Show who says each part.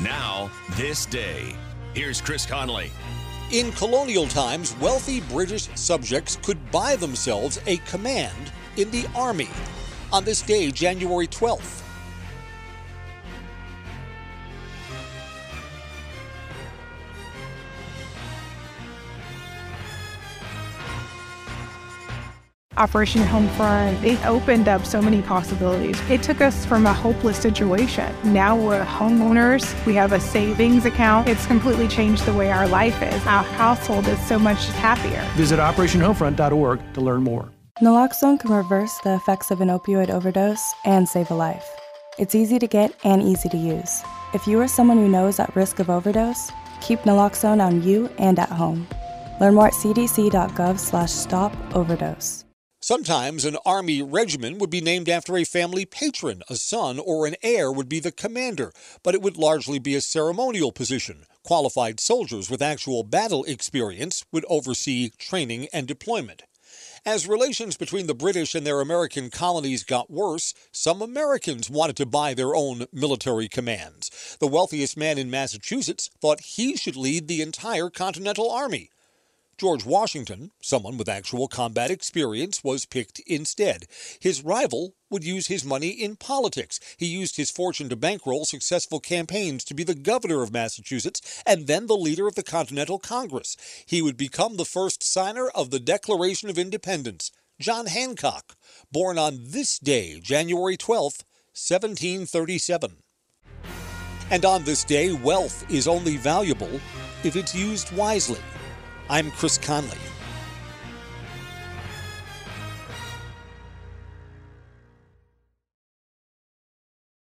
Speaker 1: Now, this day. Here's Chris Conley.
Speaker 2: In colonial times, wealthy British subjects could buy themselves a command in the army. On this day, January 12th,
Speaker 3: Operation Homefront, it opened up so many possibilities. It took us from a hopeless situation. Now we're homeowners, we have a savings account. It's completely changed the way our life is. Our household is so much happier.
Speaker 4: Visit OperationHomefront.org to learn more.
Speaker 5: Naloxone can reverse the effects of an opioid overdose and save a life. It's easy to get and easy to use. If you or someone you know is at risk of overdose, keep naloxone on you and at home. Learn more at cdc.gov slash stop overdose.
Speaker 2: Sometimes an army regiment would be named after a family patron. A son or an heir would be the commander, but it would largely be a ceremonial position. Qualified soldiers with actual battle experience would oversee training and deployment. As relations between the British and their American colonies got worse, some Americans wanted to buy their own military commands. The wealthiest man in Massachusetts thought he should lead the entire Continental Army. George Washington, someone with actual combat experience, was picked instead. His rival would use his money in politics. He used his fortune to bankroll successful campaigns to be the governor of Massachusetts and then the leader of the Continental Congress. He would become the first signer of the Declaration of Independence, John Hancock, born on this day, January 12, 1737. And on this day, wealth is only valuable if it's used wisely. I'm Chris Conley.